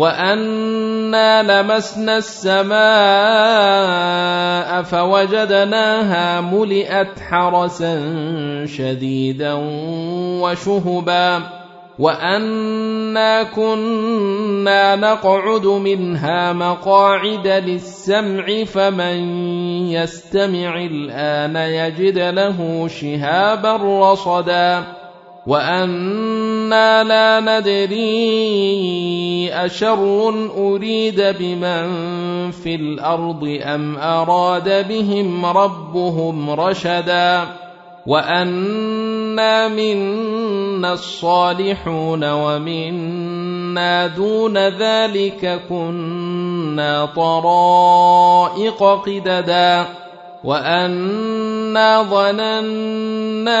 وانا لمسنا السماء فوجدناها ملئت حرسا شديدا وشهبا وانا كنا نقعد منها مقاعد للسمع فمن يستمع الان يجد له شهابا رصدا وأنا لا ندري اشر اريد بمن في الأرض ام اراد بهم ربهم رشدا وانا منا الصالحون ومنا دون ذلك كنا طرائق قددا وانا ظننا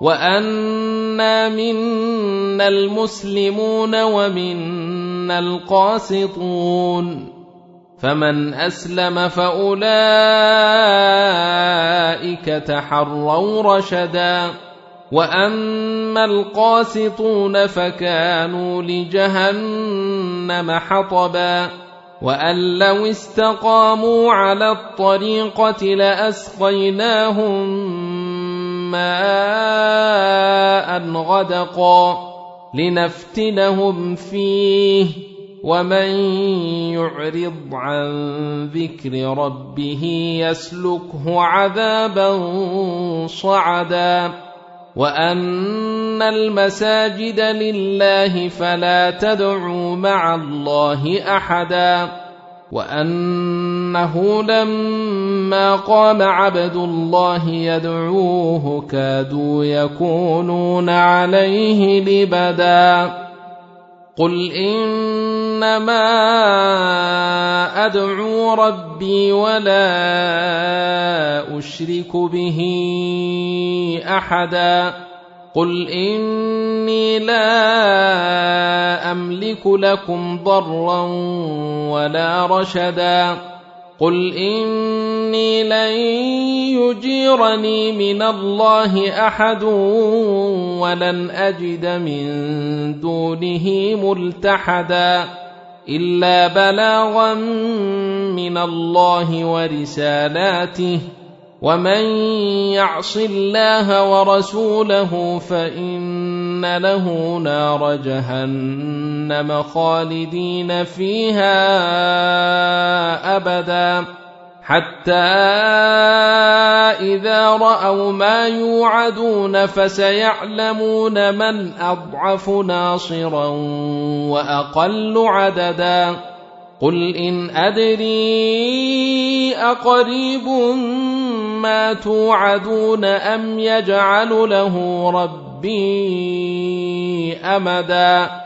وانا منا المسلمون ومنا القاسطون فمن اسلم فاولئك تحروا رشدا واما القاسطون فكانوا لجهنم حطبا وان لو استقاموا على الطريقة لاسقيناهم ماء غدقا لنفتنهم فيه ومن يعرض عن ذكر ربه يسلكه عذابا صعدا وأن المساجد لله فلا تدعوا مع الله أحدا وانه لما قام عبد الله يدعوه كادوا يكونون عليه لبدا قل انما ادعو ربي ولا اشرك به احدا قل اني لا املك لكم ضرا ولا رشدا قل اني لن يجيرني من الله احد ولن اجد من دونه ملتحدا الا بلاغا من الله ورسالاته ومن يعص الله ورسوله فان له نار جهنم خالدين فيها أبدا. حتى إذا رأوا ما يوعدون فسيعلمون من أضعف ناصرا وأقل عددا. قل إن أدري أقريب ما توعدون أم يجعل له رب ربي أمدا.